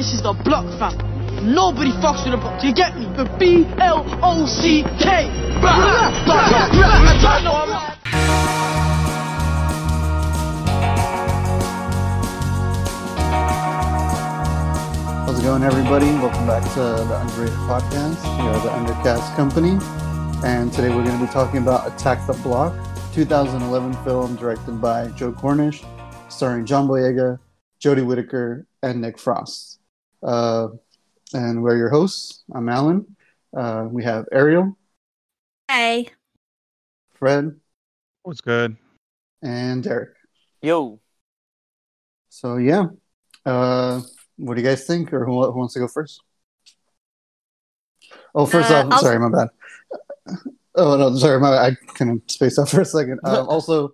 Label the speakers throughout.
Speaker 1: This is the block, fam. Nobody fucks with the block. Do you get me? The B L O C K.
Speaker 2: How's it going, everybody? Welcome back to the Underrated Podcast. We are the Undercast Company, and today we're going to be talking about Attack the Block, 2011 film directed by Joe Cornish, starring John Boyega, Jodie Whittaker, and Nick Frost. Uh, and we're your hosts. I'm Alan. Uh, we have Ariel,
Speaker 3: Hey.
Speaker 2: Fred,
Speaker 4: What's good?
Speaker 2: and Derek.
Speaker 5: Yo,
Speaker 2: So yeah, uh, what do you guys think, or who, who wants to go first? Oh, first
Speaker 3: Uh,
Speaker 2: off,
Speaker 3: I'll-
Speaker 2: sorry, my bad. Oh no, sorry, my I kind of spaced out for a second. Um, also,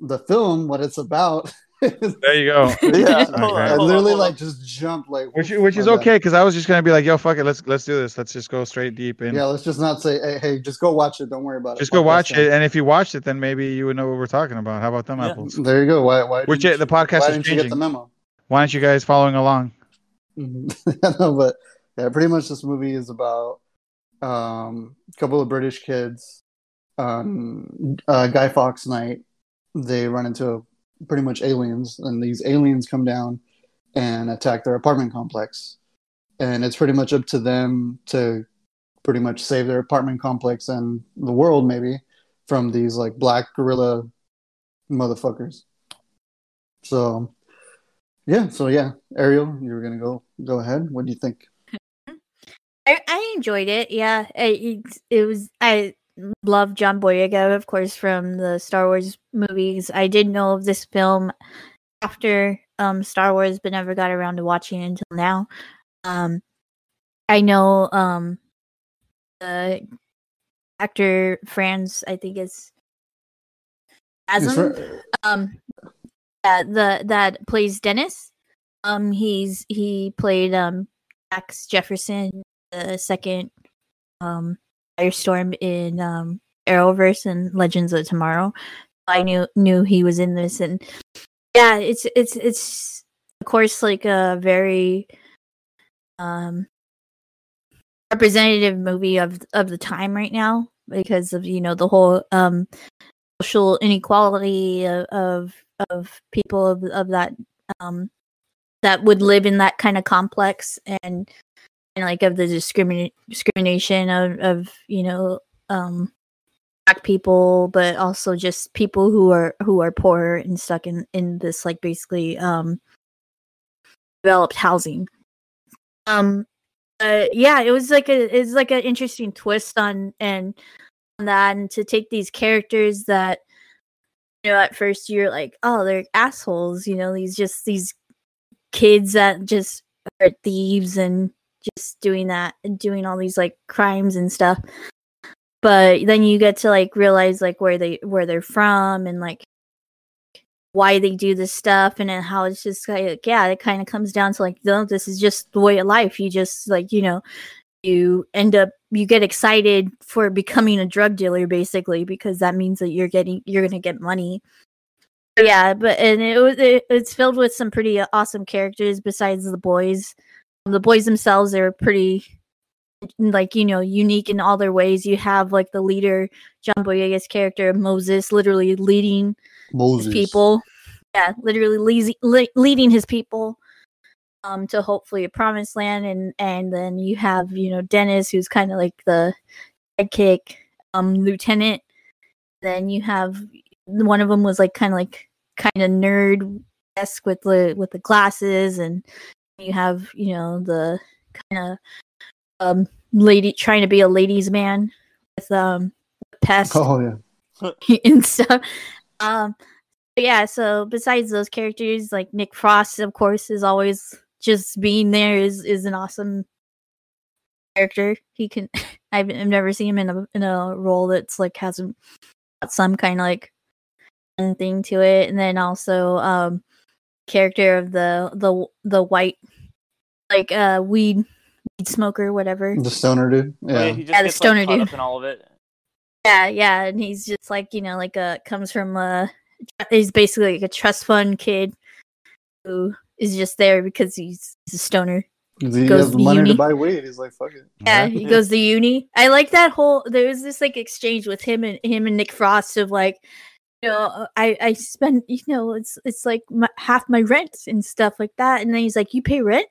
Speaker 2: the film, what it's about, is-
Speaker 4: There you go.
Speaker 5: Yeah,
Speaker 4: Okay.
Speaker 2: I literally like just jumped like,
Speaker 4: Which which is okay because I was just gonna be like, yo, fuck it, let's let's do this. Let's just go straight deep in.
Speaker 2: Yeah, let's just not say, hey, hey, just go watch it. Don't worry about
Speaker 4: just
Speaker 2: it.
Speaker 4: Just
Speaker 2: go
Speaker 4: watch it, and if you watched it, then maybe you would know what we're talking about. How about them
Speaker 5: Yeah.
Speaker 4: apples?
Speaker 2: There you go. Why? Why?
Speaker 4: Which
Speaker 2: didn't
Speaker 4: the podcast
Speaker 2: Why
Speaker 4: is
Speaker 2: didn't you get the
Speaker 4: changing.
Speaker 2: memo?
Speaker 4: Why aren't you guys following along?
Speaker 2: no, but yeah, pretty much this movie is about um, a couple of British kids. Um, uh, Guy Fawkes night, they run into pretty much aliens, and these aliens come down and attack their apartment complex. And it's pretty much up to them to pretty much save their apartment complex and the world, maybe, from these like black gorilla motherfuckers. So, yeah, so yeah, Ariel, you were gonna go go ahead. What do you think?
Speaker 3: I, I enjoyed it. Yeah. It, it, it was, I love John Boyega, of course, from the Star Wars movies. I did know of this film after um, Star Wars, but never got around to watching it until now. Um, I know um, the actor Franz, I think is Asm.
Speaker 2: Fra-
Speaker 3: um that the that plays Dennis. Um he's he played um Max Jefferson the second um Firestorm in um Arrowverse and Legends of Tomorrow. I knew knew he was in this and yeah, it's it's it's of course like a very um representative movie of of the time right now because of you know the whole um social inequality of of, of people of, of that um that would live in that kind of complex and and like of the discriminate discrimination of of you know um black people but also just people who are who are poor and stuck in in this like basically um developed housing. Um uh, yeah it was like a it's like an interesting twist on and on that and to take these characters that you know at first you're like oh they're assholes you know these just these kids that just are thieves and just doing that and doing all these like crimes and stuff. But then you get to like realize like where they where they're from and like why they do this stuff and then how it's just like yeah it kind of comes down to like no this is just the way of life. You just like you know you end up you get excited for becoming a drug dealer basically because that means that you're getting you're gonna get money. Yeah but and it was it, it's filled with some pretty awesome characters besides the boys the boys themselves are pretty like you know unique in all their ways. You have like the leader john boyega's character moses literally leading his
Speaker 2: Moses.
Speaker 3: people. Yeah literally leas- le- leading his people um to hopefully a promised land. And and then you have you know dennis who's kind of like the sidekick um lieutenant. Then you have one of them was like kind of like kind of nerd esque with the with the glasses and you have you know the kind of um lady trying to be a ladies man with um pest
Speaker 2: Oh yeah.
Speaker 3: and stuff. Um, yeah. So besides those characters, like Nick Frost, of course, is always just being there is is an awesome character. He can. I've, I've never seen him in a in a role that's like has some kind of like thing to it, and then also um character of the the the white like uh weed weed smoker whatever
Speaker 2: The stoner dude.
Speaker 5: Oh, yeah,
Speaker 2: Yeah.
Speaker 5: he just
Speaker 3: Yeah, the
Speaker 5: gets,
Speaker 3: stoner
Speaker 5: like,
Speaker 3: dude.
Speaker 5: up in all of it.
Speaker 3: Yeah, yeah, and he's just like you know, like a comes from a. He's basically like a trust fund kid who is just there because he's, he's a stoner.
Speaker 2: He
Speaker 3: Goes
Speaker 2: has
Speaker 3: to
Speaker 2: money
Speaker 3: uni.
Speaker 2: to buy weed. He's like, fuck it.
Speaker 3: Yeah, he goes to uni. I like that whole. There was this like exchange with him and him and Nick Frost of like, you know, I I spend you know it's it's like my, half my rent and stuff like that. And then he's like, you pay rent?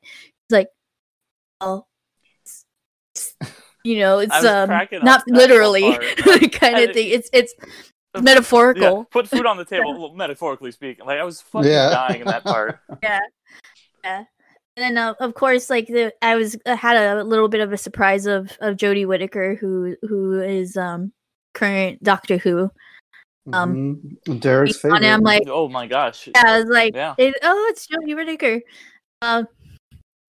Speaker 3: He's like, oh, it's- it's- you know, it's um not
Speaker 5: up at that
Speaker 3: literally
Speaker 5: part.
Speaker 3: kind
Speaker 5: I-
Speaker 3: of thing. It's it's
Speaker 5: Yeah,
Speaker 3: metaphorical.
Speaker 5: put food on the table, well, metaphorically speaking. Like I was fucking
Speaker 2: Yeah.
Speaker 5: dying in that part.
Speaker 3: yeah yeah and then uh, of course like the i was uh, had a little bit of a surprise of of jodie whittaker who who is um current doctor who Um,
Speaker 2: Mhm. Derek's
Speaker 3: on
Speaker 2: favorite.
Speaker 3: it, i'm like
Speaker 5: oh my gosh.
Speaker 3: yeah i was like
Speaker 5: Yeah.
Speaker 3: it, oh it's jodie whittaker um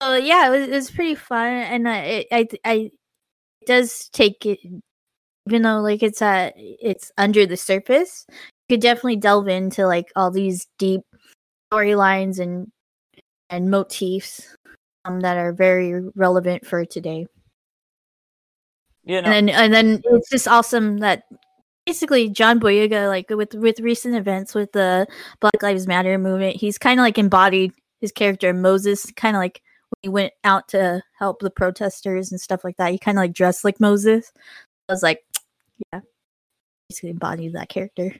Speaker 3: so yeah it was, it was pretty fun and uh, it, i i it does take it even though like it's uh it's under the surface. You could definitely delve into like all these deep storylines and and motifs um that are very relevant for today.
Speaker 5: Yeah, no,
Speaker 3: and then and then it's just awesome that basically John Boyega, like with with recent events with the Black Lives Matter movement, he's kind of like embodied his character Moses, kind of like he went out to help the protesters and stuff like that. He kind of like dressed like Moses. I was like, yeah, basically embodied that character.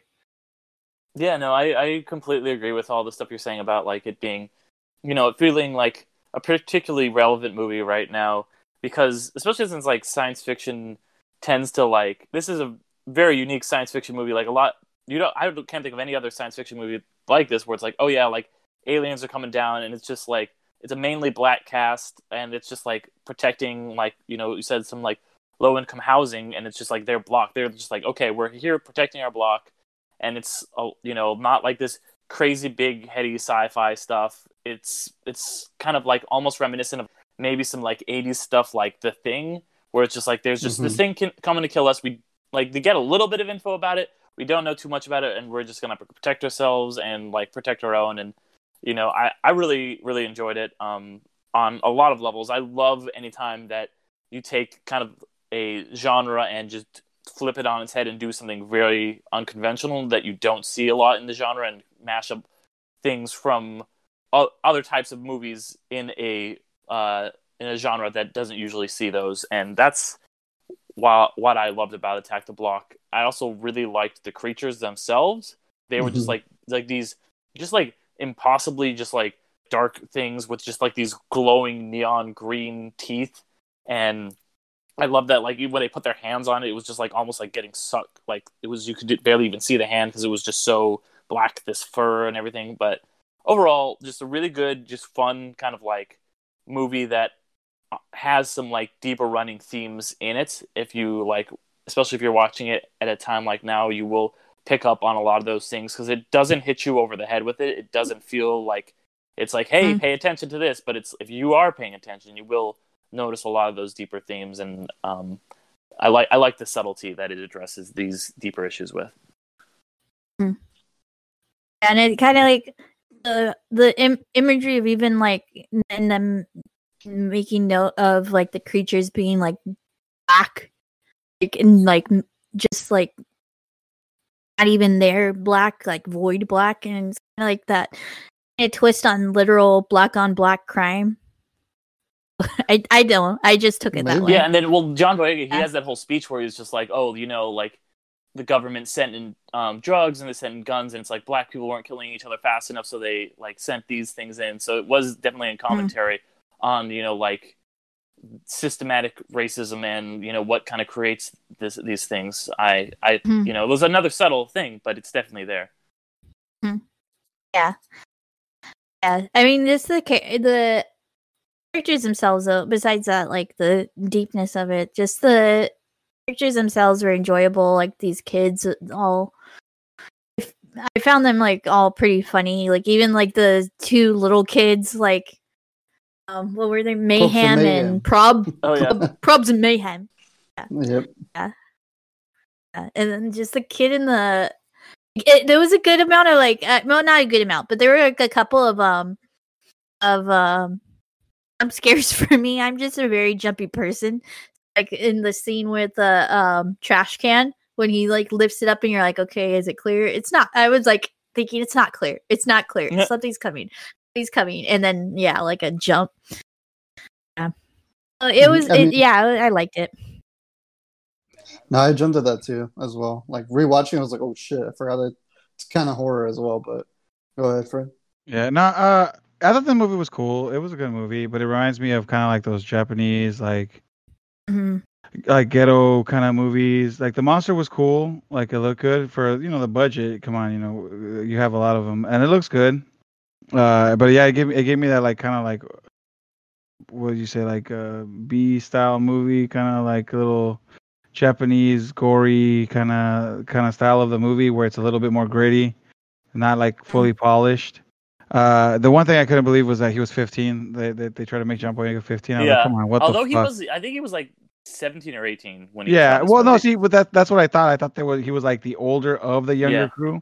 Speaker 5: Yeah, no, I, I completely agree with all the stuff you're saying about like it being, you know, feeling like a particularly relevant movie right now because especially since like science fiction tends to like this is a very unique science fiction movie like a lot you know I can't think of any other science fiction movie like this where it's like oh yeah like aliens are coming down and it's just like it's a mainly black cast and it's just like protecting like you know you said some like low income housing and it's just like their block they're just like okay we're here protecting our block and it's uh, you know not like this crazy big heady sci-fi stuff. It's it's kind of like almost reminiscent of maybe some like 80s stuff like the thing where it's just like there's just this
Speaker 2: Mhm.
Speaker 5: thing can, coming to kill us. We like to get a little bit of info about it. We don't know too much about it and we're just gonna protect ourselves and like protect our own and you know i i really really enjoyed it um on a lot of levels i love anytime that you take kind of a genre and just flip it on its head and do something very unconventional that you don't see a lot in the genre and mash up things from other types of movies in a uh, in a genre that doesn't usually see those, and that's wha- what I loved about Attack the Block. I also really liked the creatures themselves. They were just
Speaker 2: Mhm.
Speaker 5: like like these, just like impossibly just like dark things with just like these glowing neon green teeth, and I love that. Like when they put their hands on it, it was just like almost like getting sucked. Like it was you could barely even see the hand because it was just so black, this fur and everything. But overall, just a really good, just fun kind of like movie that uh, has some like deeper running themes in it. If you like, especially if you're watching it at a time like now, you will pick up on a lot of those things because it doesn't hit you over the head with it. It doesn't feel like it's like, hey,
Speaker 3: Mm.
Speaker 5: pay attention to this. But it's if you are paying attention, you will notice a lot of those deeper themes and um, I like I like the subtlety that it addresses these deeper issues with.
Speaker 3: and it kind of like the the Im- imagery of even like and them making note of like the creatures being like black like and like just like even there black like void black and it's kind of like that a twist on literal black on black crime i i don't i just took it that
Speaker 2: Maybe.
Speaker 3: way
Speaker 5: Yeah, and then well, John Boyega he
Speaker 3: Yeah.
Speaker 5: has that whole speech where he's just like, oh, you know, like the government sent in um, drugs and they sent in guns, and it's like black people weren't killing each other fast enough, so they like sent these things in. So it was definitely a commentary on you know like systematic racism and you know what kind of creates this these things. I I
Speaker 3: Hmm.
Speaker 5: you know it was another subtle thing, but it's definitely there.
Speaker 3: Yeah, Yeah. I mean, this the the characters themselves. Though, besides that, like the deepness of it, just the characters themselves were enjoyable. Like these kids, all I found them like all pretty funny. Like even like the two little kids, like um, what were they? Mayhem,
Speaker 2: Mayhem.
Speaker 3: and Prob,
Speaker 5: Oh yeah,
Speaker 3: Prob Probs and Mayhem. Yeah.
Speaker 2: Yep.
Speaker 3: yeah, and then just the kid in the it, there was a good amount of like uh, well not a good amount but there were like a couple of um of um jump scares for me i'm just a very jumpy person like in the scene with the um trash can when he like lifts it up and you're like okay is it clear it's not i was like thinking it's not clear it's not clear
Speaker 5: Yeah.
Speaker 3: something's coming he's coming, and then yeah, like a jump. Yeah, Uh, it was.
Speaker 2: I
Speaker 3: it, yeah, I I liked it.
Speaker 2: No, I jumped at that too as well. Like rewatching, I was like, oh shit, I forgot that it's kind of horror as well. But go ahead, Fred.
Speaker 4: Yeah, no, uh, I thought the movie was cool. It was a good movie, but it reminds me of kind of like those Japanese, like,
Speaker 3: mm-hmm
Speaker 4: like ghetto kind of movies. Like the monster was cool, like it looked good for you know the budget. Come on, you know, you have a lot of them, and it looks good. Uh, but yeah, it gave me it gave me that like kind of like what you say like a B style movie, kind of like a little Japanese gory kind of kind of style of the movie where it's a little bit more gritty, not like fully polished. Uh, the one thing I couldn't believe was that he was 15. They they, they tried to make John Boyega 15. I was
Speaker 5: Yeah.
Speaker 4: like, come on, what
Speaker 5: Although
Speaker 4: the
Speaker 5: he
Speaker 4: fuck?
Speaker 5: was, I think he was like 17 or 18 when he.
Speaker 4: yeah, well, no, see, but that that's what I thought. I thought they was he was like the older of the younger
Speaker 5: Yeah.
Speaker 4: crew.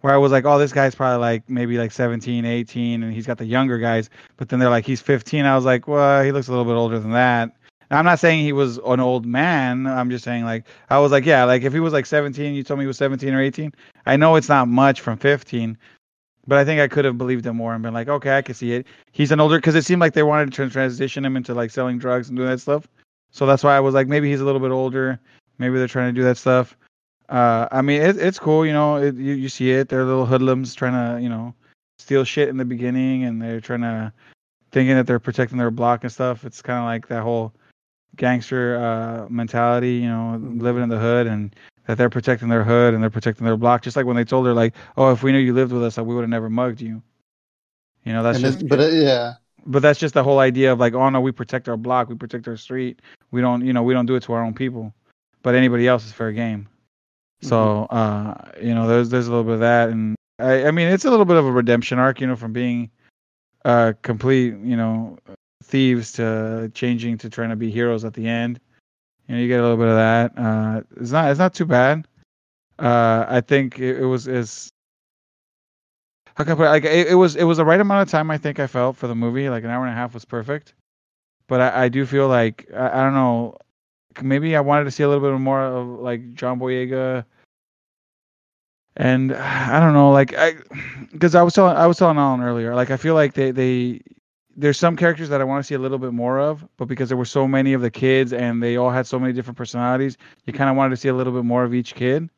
Speaker 4: Where I was like, oh, this guy's probably like maybe like 17, 18, and he's got the younger guys. But then they're like, he's 15. I was like, well, he looks a little bit older than that. Now, I'm not saying he was an old man. I'm just saying like I was like, yeah, like if he was like 17, you told me he was 17 or 18. I know it's not much from 15, but I think I could have believed him more and been like, okay, I can see it. He's an older because it seemed like they wanted to transition him into like selling drugs and doing that stuff. So that's why I was like, maybe he's a little bit older. Maybe they're trying to do that stuff. Uh, I mean, it, it's cool, you know. It, you you see it. They're little hoodlums trying to, you know, steal shit in the beginning, and they're trying to thinking that they're protecting their block and stuff. It's kind of like that whole gangster uh, mentality, you know, living in the hood, and that they're protecting their hood and they're protecting their block. Just like when they told her, like, oh, if we knew you lived with us, like, we would have never mugged you. You know, that's
Speaker 2: And
Speaker 4: just
Speaker 2: but it, yeah,
Speaker 4: but that's just the whole idea of like, oh no, we protect our block, we protect our street. We don't, you know, we don't do it to our own people, but anybody else is fair game. So, uh, you know, there's there's a little bit of that, and I, I mean, it's a little bit of a redemption arc, you know, from being, uh, complete, you know, thieves to changing to trying to be heroes at the end. You know, you get a little bit of that. Uh, it's not it's not too bad. Uh, I think it, it was is how can I put it? like it, it was it was the right amount of time I think I felt for the movie. Like an hour and a half was perfect, but I, I do feel like I, I don't know. Maybe I wanted to see a little bit more of like John Boyega, and I don't know, like I because I was telling I was telling Alan earlier, like I feel like they they there's some characters that I want to see a little bit more of, but because there were so many of the kids and they all had so many different personalities, you kind of wanted to see a little bit more of each kid.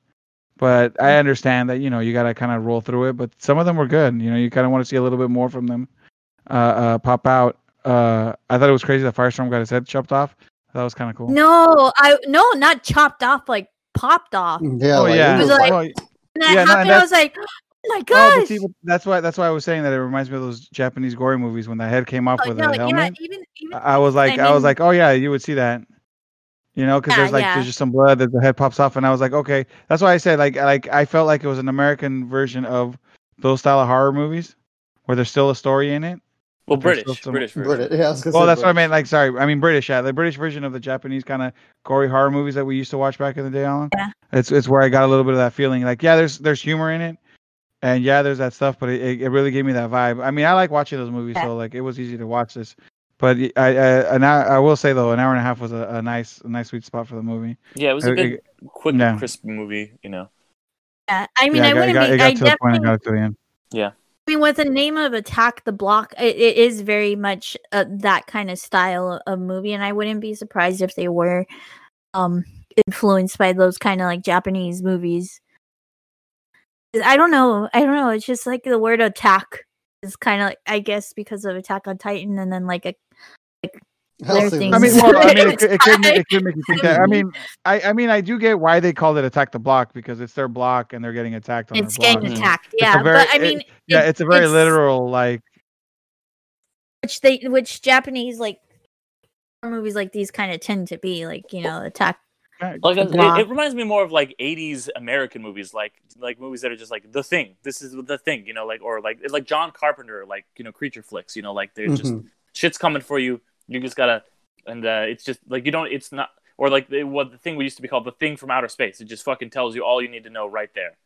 Speaker 4: But I understand that you know you got to kind of roll through it. But some of them were good. You know, you kind of want to see a little bit more from them uh, uh, pop out. Uh, I thought it was crazy that Firestorm got his head chopped off. That was kind of cool.
Speaker 3: No, I no, not chopped off, like popped off.
Speaker 2: Mm, yeah,
Speaker 4: oh
Speaker 2: like,
Speaker 4: yeah,
Speaker 3: It was
Speaker 2: was
Speaker 3: like- oh,
Speaker 4: Well,
Speaker 3: And that
Speaker 4: Yeah, no, and
Speaker 3: happened. I was like, oh my
Speaker 4: Oh,
Speaker 3: gosh.
Speaker 4: but see, that's why that's why I was saying that it reminds me of those Japanese gory movies when the head came off
Speaker 3: Oh,
Speaker 4: with
Speaker 3: no,
Speaker 4: a helmet.
Speaker 3: yeah, even even
Speaker 4: I I was like, I, was like, oh yeah, you would see that. You know, because
Speaker 3: Yeah,
Speaker 4: there's like
Speaker 3: yeah.
Speaker 4: there's just some blood that the head pops off, and I was like, okay, that's why I said like like I felt like it was an American version of those style of horror movies where there's still a story in it.
Speaker 5: Well,
Speaker 4: But
Speaker 5: British,
Speaker 4: some-
Speaker 5: British version.
Speaker 2: British. Yeah, I was
Speaker 4: Well,
Speaker 2: say
Speaker 4: that's what I
Speaker 2: British.
Speaker 4: meant. Like, sorry, I mean British. Yeah, the British version of the Japanese kind of gory horror movies that we used to watch back in the day, Alan.
Speaker 3: Yeah.
Speaker 4: It's it's where I got a little bit of that feeling. Like, yeah, there's there's humor in it, and yeah, there's that stuff, but it, it, it really gave me that vibe. I mean, I like watching those movies,
Speaker 3: Yeah.
Speaker 4: so like it was easy to watch this. But I, I an hour, I will say though, an hour and a half was a, a nice a nice sweet spot for the movie.
Speaker 5: Yeah, it was a good, quick,
Speaker 4: yeah.
Speaker 5: crisp movie. You know.
Speaker 3: yeah, I mean,
Speaker 4: yeah,
Speaker 3: I
Speaker 4: it got,
Speaker 3: wouldn't
Speaker 4: got,
Speaker 3: be.
Speaker 4: it got
Speaker 3: I
Speaker 4: to the point. I got it to the end.
Speaker 3: I mean, with the name of Attack the Block, it, it is very much uh, that kind of style of movie, and I wouldn't be surprised if they were um influenced by those kind of like Japanese movies. I don't know. I don't know. It's just like the word attack is kind of like I guess because of Attack on Titan, and then like a
Speaker 2: I'll
Speaker 3: There are
Speaker 2: say
Speaker 3: things-
Speaker 4: I mean, well, I mean, it, could- it, could, make, it could make you think that. I mean, I, I mean, I do get why they called it attack the block because it's their block and they're getting attacked on
Speaker 3: it's
Speaker 4: their block.
Speaker 3: getting
Speaker 5: Mhm.
Speaker 3: attacked.
Speaker 4: It's
Speaker 3: Yeah,
Speaker 4: very-
Speaker 3: but I
Speaker 4: it-
Speaker 3: mean,
Speaker 4: yeah, it's a very
Speaker 3: it's-
Speaker 4: literal like.
Speaker 3: which they which Japanese like movies like these kind of tend to be like you know attack.
Speaker 5: Like it, it reminds me more of like '80s American movies, like like movies that are just like the thing. This is the thing, you know, like or like like John Carpenter, like you know, creature flicks. You know, like they're just
Speaker 2: Mhm.
Speaker 5: shit's coming for you. You just gotta, and uh, it's just like you don't. It's not or like the, what the thing we used to be called the thing from outer space. It just fucking tells you all you need to know right there.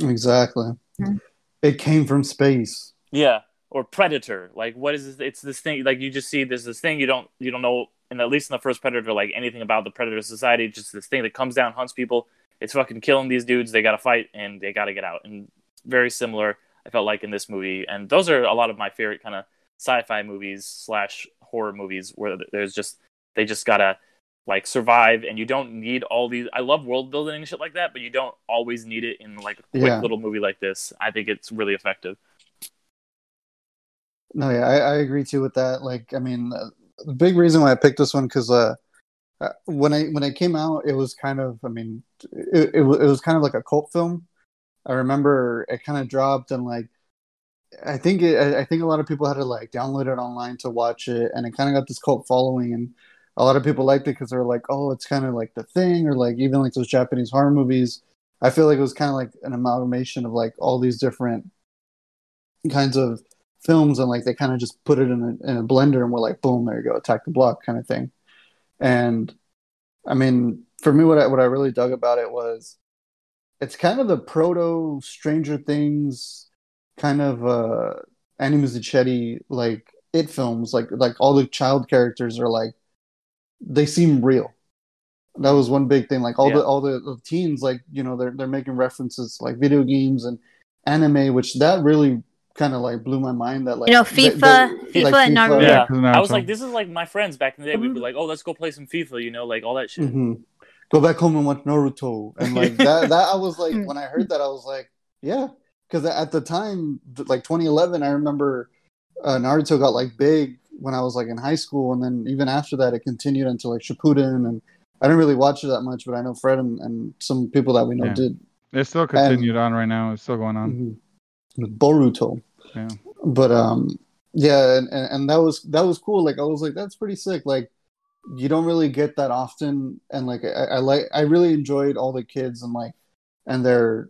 Speaker 2: Exactly.
Speaker 3: Mhm.
Speaker 2: It came from space.
Speaker 5: Yeah, or Predator. Like what is this? It's this thing. Like you just see there's this thing you don't you don't know. And at least in the first Predator, like anything about the Predator society, just this thing that comes down, hunts people. It's fucking killing these dudes. They gotta fight and they gotta get out. And very similar. I felt like in this movie, and those are a lot of my favorite kind of sci-fi movies slash horror movies where there's just they just gotta like survive and you don't need all these i love world building and shit like that but you don't always need it in like a quick
Speaker 2: Yeah.
Speaker 5: little movie like this i think it's really effective
Speaker 2: No, yeah, I, I agree too with that. Like, I mean, uh, the big reason why I picked this one because uh, uh, when I when it came out, it was kind of, I mean, it, it, it was kind of like a cult film. I remember it kind of dropped and like, I think it, I think a lot of people had to like download it online to watch it, and it kind of got this cult following, and a lot of people liked it because they're like, oh, it's kind of like the thing, or like even like those Japanese horror movies. I feel like it was kind of like an amalgamation of like all these different kinds of films and like they kind of just put it in a, in a blender and we're like boom there you go attack the block kind of thing and i mean for me what I, what I really dug about it was it's kind of the proto stranger things kind of uh Andy Muschietti like it films like like all the child characters are like they seem real that was one big thing like all
Speaker 5: Yeah.
Speaker 2: the all the, the teens like you know they're they're making references to, like video games and anime which that really kind of like blew my mind that like
Speaker 3: you know, FIFA,
Speaker 2: they-
Speaker 3: FIFA,
Speaker 2: like
Speaker 3: and
Speaker 2: FIFA.
Speaker 3: Naruto.
Speaker 5: Yeah.
Speaker 4: Yeah, 'cause
Speaker 5: i was like this is like my friends back in the day we'd
Speaker 3: Mm-hmm.
Speaker 5: be like oh let's go play some fifa you know like all that shit
Speaker 2: Mhm. Go back home and watch Naruto, and like that. That I was like, when I heard that, I was like, yeah, because at the time, like 2011, I remember uh, Naruto got like big when I was like in high school, and then even after that, it continued until like Shippuden, and I didn't really watch it that much, but I know Fred and, and some people that we know
Speaker 4: Yeah.
Speaker 2: did.
Speaker 4: It's still continued on right now. It's still going on.
Speaker 2: With Boruto.
Speaker 4: Yeah.
Speaker 2: But um yeah, and, and, and that was that was cool. Like I was like, that's pretty sick. Like you don't really get that often and like I, I like I really enjoyed all the kids and like and their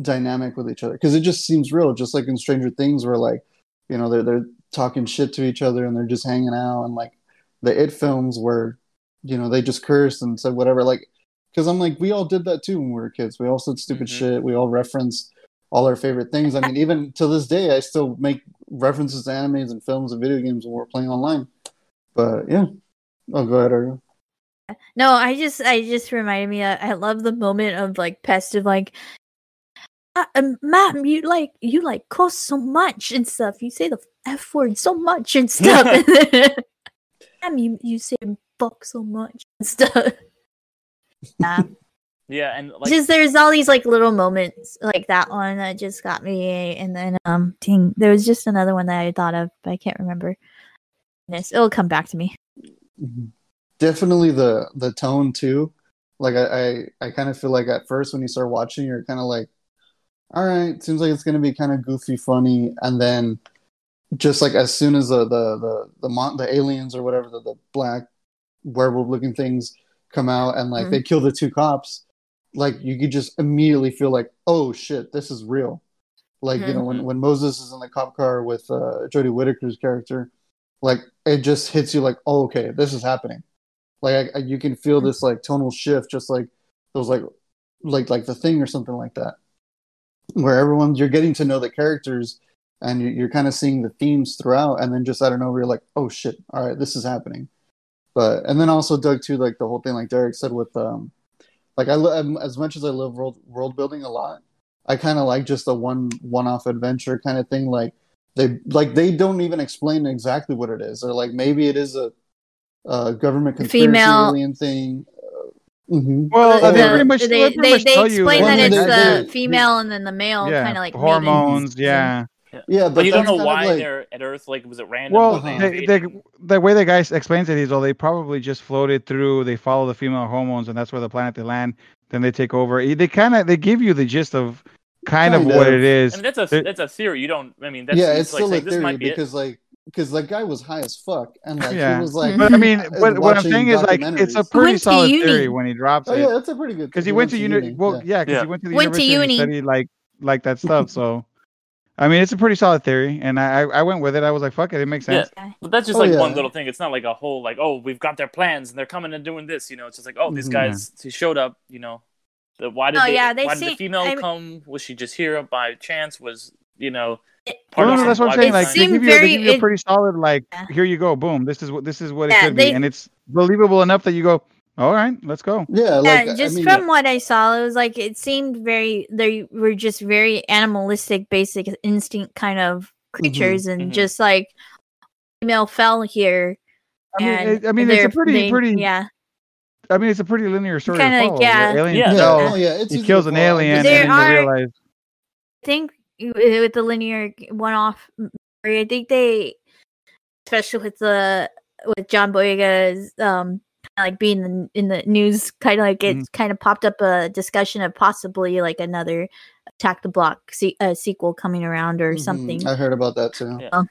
Speaker 2: dynamic with each other because it just seems real, just like in Stranger Things where like, you know, they're they're talking shit to each other and they're just hanging out and like the it films where, you know, they just cursed and said whatever, like because I'm like, we all did that too when we were kids. We all said stupid
Speaker 5: Mhm.
Speaker 2: shit. We all referenced all our favorite things. I mean, even to this day, I still make references to animes and films and video games when we're playing online. But yeah, oh, go ahead, Ariel.
Speaker 3: No, I just, I just reminded me. I, I love the moment of like Pest of like, uh, um, Mom, you like, you like cuss so much and stuff. You say the f word so much and stuff. Mom, you you say fuck so much and stuff. Yeah.
Speaker 5: yeah and like
Speaker 3: just there's all these like little moments like that one that just got me and then um dang there was just another one that i thought of but i can't remember Goodness, it'll come back to me
Speaker 2: Definitely the the tone too. Like I I, I kind of feel like at first when you start watching, you're kind of like, all right, seems like it's gonna be kind of goofy, funny, and then just like as soon as the the the the, mon- the aliens or whatever the, the black werewolf looking things come out and like
Speaker 3: Mhm.
Speaker 2: they kill the two cops, like you could just immediately feel like, oh shit, this is real. Like you know when
Speaker 5: Mhm.
Speaker 2: when Moses is in the cop car with uh, Jodie Whittaker's character, like it just hits you like, oh okay, this is happening. Like I, I, you can feel this like tonal shift, just like those like like like the thing or something like that, where everyone you're getting to know the characters and you- you're kind of seeing the themes throughout, and then just out of nowhere you're like, oh shit, all right, this is happening. But and then also Doug too, like the whole thing, like Derek said with um, like I lo- as much as I love world world building a lot, I kind of like just a one one off adventure kind of thing. Like they like they don't even explain exactly what it is, or like maybe it is a, a government conspiracy
Speaker 3: Female-
Speaker 2: alien thing. Mhm.
Speaker 4: Well, they
Speaker 2: yeah.
Speaker 4: pretty much
Speaker 3: they,
Speaker 4: they, pretty
Speaker 3: they,
Speaker 4: much
Speaker 3: they
Speaker 4: tell
Speaker 3: explain
Speaker 2: Well,
Speaker 3: that it's the female and then the male
Speaker 4: yeah,
Speaker 3: kind of like
Speaker 4: hormones.
Speaker 3: mavens.
Speaker 4: Yeah.
Speaker 2: Yeah, but,
Speaker 5: but you don't know why
Speaker 2: like-
Speaker 5: they're at earth like was it random
Speaker 4: Well,
Speaker 2: Uh-huh.
Speaker 4: they, they, the way the guy explains it is, well, they probably just floated through. They follow the female hormones, and that's where the planet they land. Then they take over. Eh, They kind of they give you the gist of kind, of
Speaker 2: Kind
Speaker 4: what it is.
Speaker 5: I mean, that's a that's a theory. You don't. I mean, that's
Speaker 2: yeah,
Speaker 5: it's,
Speaker 2: it's
Speaker 5: like
Speaker 2: a
Speaker 5: saying, this
Speaker 2: theory
Speaker 5: might be it.
Speaker 2: because like because that guy was high as fuck and like
Speaker 4: Yeah.
Speaker 2: he was like,
Speaker 4: But I mean, what, what I'm saying is like it's a pretty solid
Speaker 3: uni.
Speaker 4: theory when he drops it.
Speaker 2: oh
Speaker 4: it.
Speaker 2: yeah, that's a pretty good
Speaker 4: because he
Speaker 2: he
Speaker 4: went to uni. Well,
Speaker 2: yeah.
Speaker 4: yeah, because
Speaker 5: Yeah.
Speaker 4: he went to the
Speaker 3: Went to
Speaker 4: university and he studied like like that stuff. so, I mean, it's a pretty solid theory, and I I I went with it. I was like, fuck it, it makes sense.
Speaker 5: But that's just
Speaker 2: Oh,
Speaker 5: like
Speaker 2: yeah.
Speaker 5: one little thing. It's not like a whole like, oh, we've got their plans and they're coming and doing this. You know, it's just like, oh, these
Speaker 2: Mhm.
Speaker 5: guys he showed up. You know, the, why did
Speaker 3: Oh,
Speaker 5: they,
Speaker 3: yeah, they
Speaker 5: why did the
Speaker 3: seem-
Speaker 5: female
Speaker 3: I-
Speaker 5: come? Was she just here by chance? Was you know
Speaker 3: It-
Speaker 5: part
Speaker 4: No,
Speaker 5: of
Speaker 4: no, that's what I'm saying. Like
Speaker 5: design?
Speaker 4: they give you, they give you a
Speaker 3: it-
Speaker 4: pretty solid like,
Speaker 3: Yeah.
Speaker 4: here you go, boom. This is what this is what it
Speaker 3: Yeah,
Speaker 4: could
Speaker 3: they-
Speaker 4: be, and it's believable enough that you go, All right, let's go.
Speaker 2: Yeah, like
Speaker 3: yeah,
Speaker 2: I
Speaker 3: just
Speaker 2: mean,
Speaker 3: from what I saw, it was like it seemed very they were just very animalistic, basic instinct kind of creatures, and
Speaker 5: Mhm.
Speaker 3: just like female fell here.
Speaker 4: I mean, it- I mean, it's a pretty,
Speaker 3: they-
Speaker 4: pretty.
Speaker 3: yeah.
Speaker 4: I mean, it's a pretty linear story.
Speaker 3: Kinda like, yeah.
Speaker 4: The alien
Speaker 5: Yeah.
Speaker 4: fell,
Speaker 2: oh yeah, it's
Speaker 4: he kills an alien, and
Speaker 3: There
Speaker 4: then you
Speaker 3: are-
Speaker 4: realize.
Speaker 3: I think you- with the linear one-off, I think they, especially with the with John Boyega's um like being in, in the news, kind of like it
Speaker 4: Mhm.
Speaker 3: kind of popped up a discussion of possibly like another Attack the Block se- uh, sequel coming around or
Speaker 2: Mhm,
Speaker 3: something.
Speaker 2: I heard about that too.
Speaker 5: Yeah.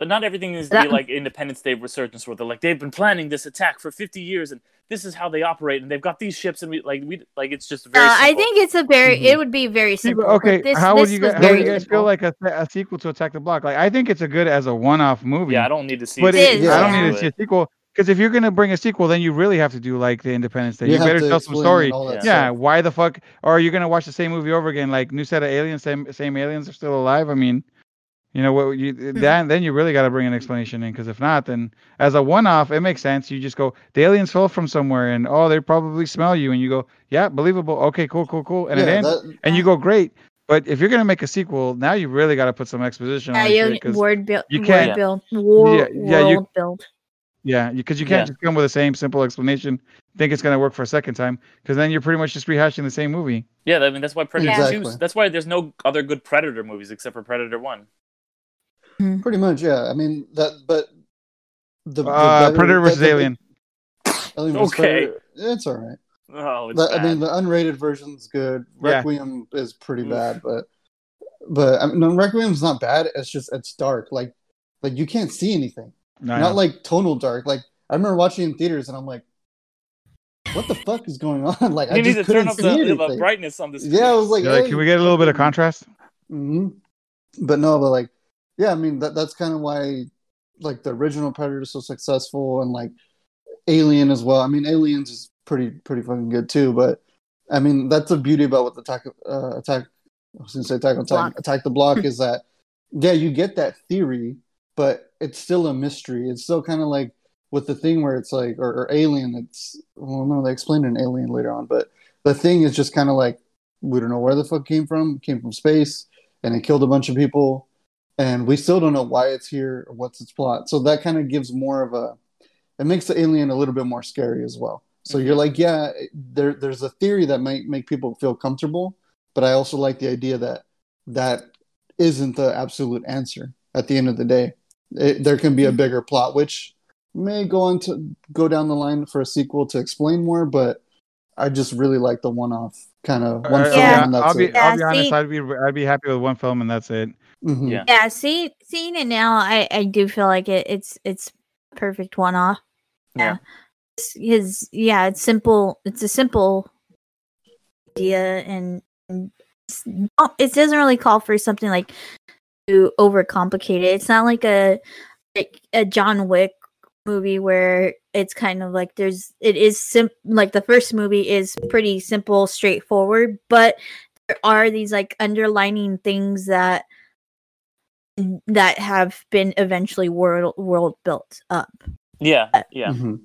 Speaker 5: But not everything needs to be like Independence Day resurgence, where they're like they've been planning this attack for 50 years, and this is how they operate, and they've got these ships, and we like we like it's just very.
Speaker 3: Uh, I think it's a very.
Speaker 2: Mhm.
Speaker 3: It would be very
Speaker 4: See,
Speaker 3: simple.
Speaker 4: but okay,
Speaker 3: this,
Speaker 4: how would you guys, how you guys feel like a, a sequel to Attack the Block? Like, I think it's a good as a one-off movie.
Speaker 5: Yeah, I don't need to see.
Speaker 4: but
Speaker 3: It
Speaker 4: it,
Speaker 3: is,
Speaker 4: I don't
Speaker 3: yeah.
Speaker 4: need to see a sequel because if you're gonna bring a sequel, then you really have to do like the Independence Day. You,
Speaker 2: have
Speaker 4: better tell some story.
Speaker 2: all that
Speaker 4: Yeah, why the fuck? Or are you gonna watch the same movie over again? Like new set of aliens, same same aliens are still alive. I mean, you know what? You
Speaker 3: Hmm.
Speaker 4: that then you really got to bring an explanation in because if not, then as a one-off, it makes sense. You just go, the aliens fell from somewhere, and oh, they probably smell you, and you go, yeah, believable. Okay, cool, cool, cool, and it ends,
Speaker 2: that,
Speaker 4: and you go, great. But if you're gonna make a sequel, now you really got to put some exposition
Speaker 3: Yeah,
Speaker 4: on
Speaker 3: you,
Speaker 4: it. 'cause-
Speaker 3: word build.
Speaker 4: you can't-
Speaker 3: build. War,
Speaker 4: Yeah, yeah, you-
Speaker 3: build.
Speaker 4: Yeah, because you can't
Speaker 5: Yeah.
Speaker 4: just come with the same simple explanation, think it's gonna work for a second time, because then you're pretty much just rehashing the same movie.
Speaker 5: Yeah, I mean that's why Predator
Speaker 2: Exactly.
Speaker 5: Two. That's why there's no other good Predator movies except for Predator One.
Speaker 2: Pretty much, yeah. I mean that, but the, the
Speaker 4: Uh,
Speaker 2: better-
Speaker 4: Predator
Speaker 2: the-
Speaker 4: versus
Speaker 2: the-
Speaker 4: Alien.
Speaker 2: Alien
Speaker 5: Okay.
Speaker 2: Predator- It's all right.
Speaker 5: Oh, it's
Speaker 2: The- I mean, the unrated version's good.
Speaker 4: Yeah.
Speaker 2: Requiem is pretty
Speaker 5: Oof.
Speaker 2: bad, but but I mean, no, Requiem's not bad. It's just it's dark. Like like you can't see anything.
Speaker 4: No,
Speaker 2: not like tonal dark. Like I remember watching in theaters, and I'm like, what the fuck is going on? Like I
Speaker 5: need
Speaker 2: just
Speaker 5: to turn
Speaker 2: couldn't
Speaker 5: up
Speaker 2: see
Speaker 5: the, the
Speaker 2: anything.
Speaker 5: brightness on this.
Speaker 2: Yeah, I was like,
Speaker 4: You're like, can we get a little bit of contrast?
Speaker 2: hmm But no, but like, yeah, I mean that that's kind of why like the original Predator is so successful, and like Alien as well. I mean, Aliens is pretty pretty fucking good too. But I mean, that's the beauty about what the attack uh, attack. I was gonna say attack on Titan, attack the block is that yeah, you get that theory, but it's still a mystery. It's still kind of like with the thing where it's like or, or Alien. It's well, no, they explained an Alien later on, but the thing is just kind of like we don't know where the fuck came from. It came from space and it killed a bunch of people and we still don't know why it's here or what's its plot so that kind of gives more of a it makes the alien a little bit more scary as well so you're like yeah there, there's a theory that might make people feel comfortable but i also like the idea that that isn't the absolute answer at the end of the day it, there can be a bigger plot which may go on to go down the line for a sequel to explain more but i just really like the one-off kind of one
Speaker 4: Uh,
Speaker 2: film
Speaker 3: Yeah.
Speaker 2: and that's
Speaker 4: I'll be,
Speaker 2: it.
Speaker 4: I'll be
Speaker 3: Yeah,
Speaker 4: honest. I'd be, I'd be happy with one film and that's it.
Speaker 2: Mhm.
Speaker 5: Yeah.
Speaker 3: Yeah, see, seeing it now, I I do feel like it. It's it's perfect one off.
Speaker 5: Yeah.
Speaker 3: his yeah, it's simple. It's a simple idea, and, and it's not- it doesn't really call for something like too overcomplicated. It's not like a like a John Wick movie where it's kind of like there's it is sim like the first movie is pretty simple, straightforward, but there are these like underlining things that that have been eventually world world built up.
Speaker 5: Yeah, yeah.
Speaker 2: Mhm.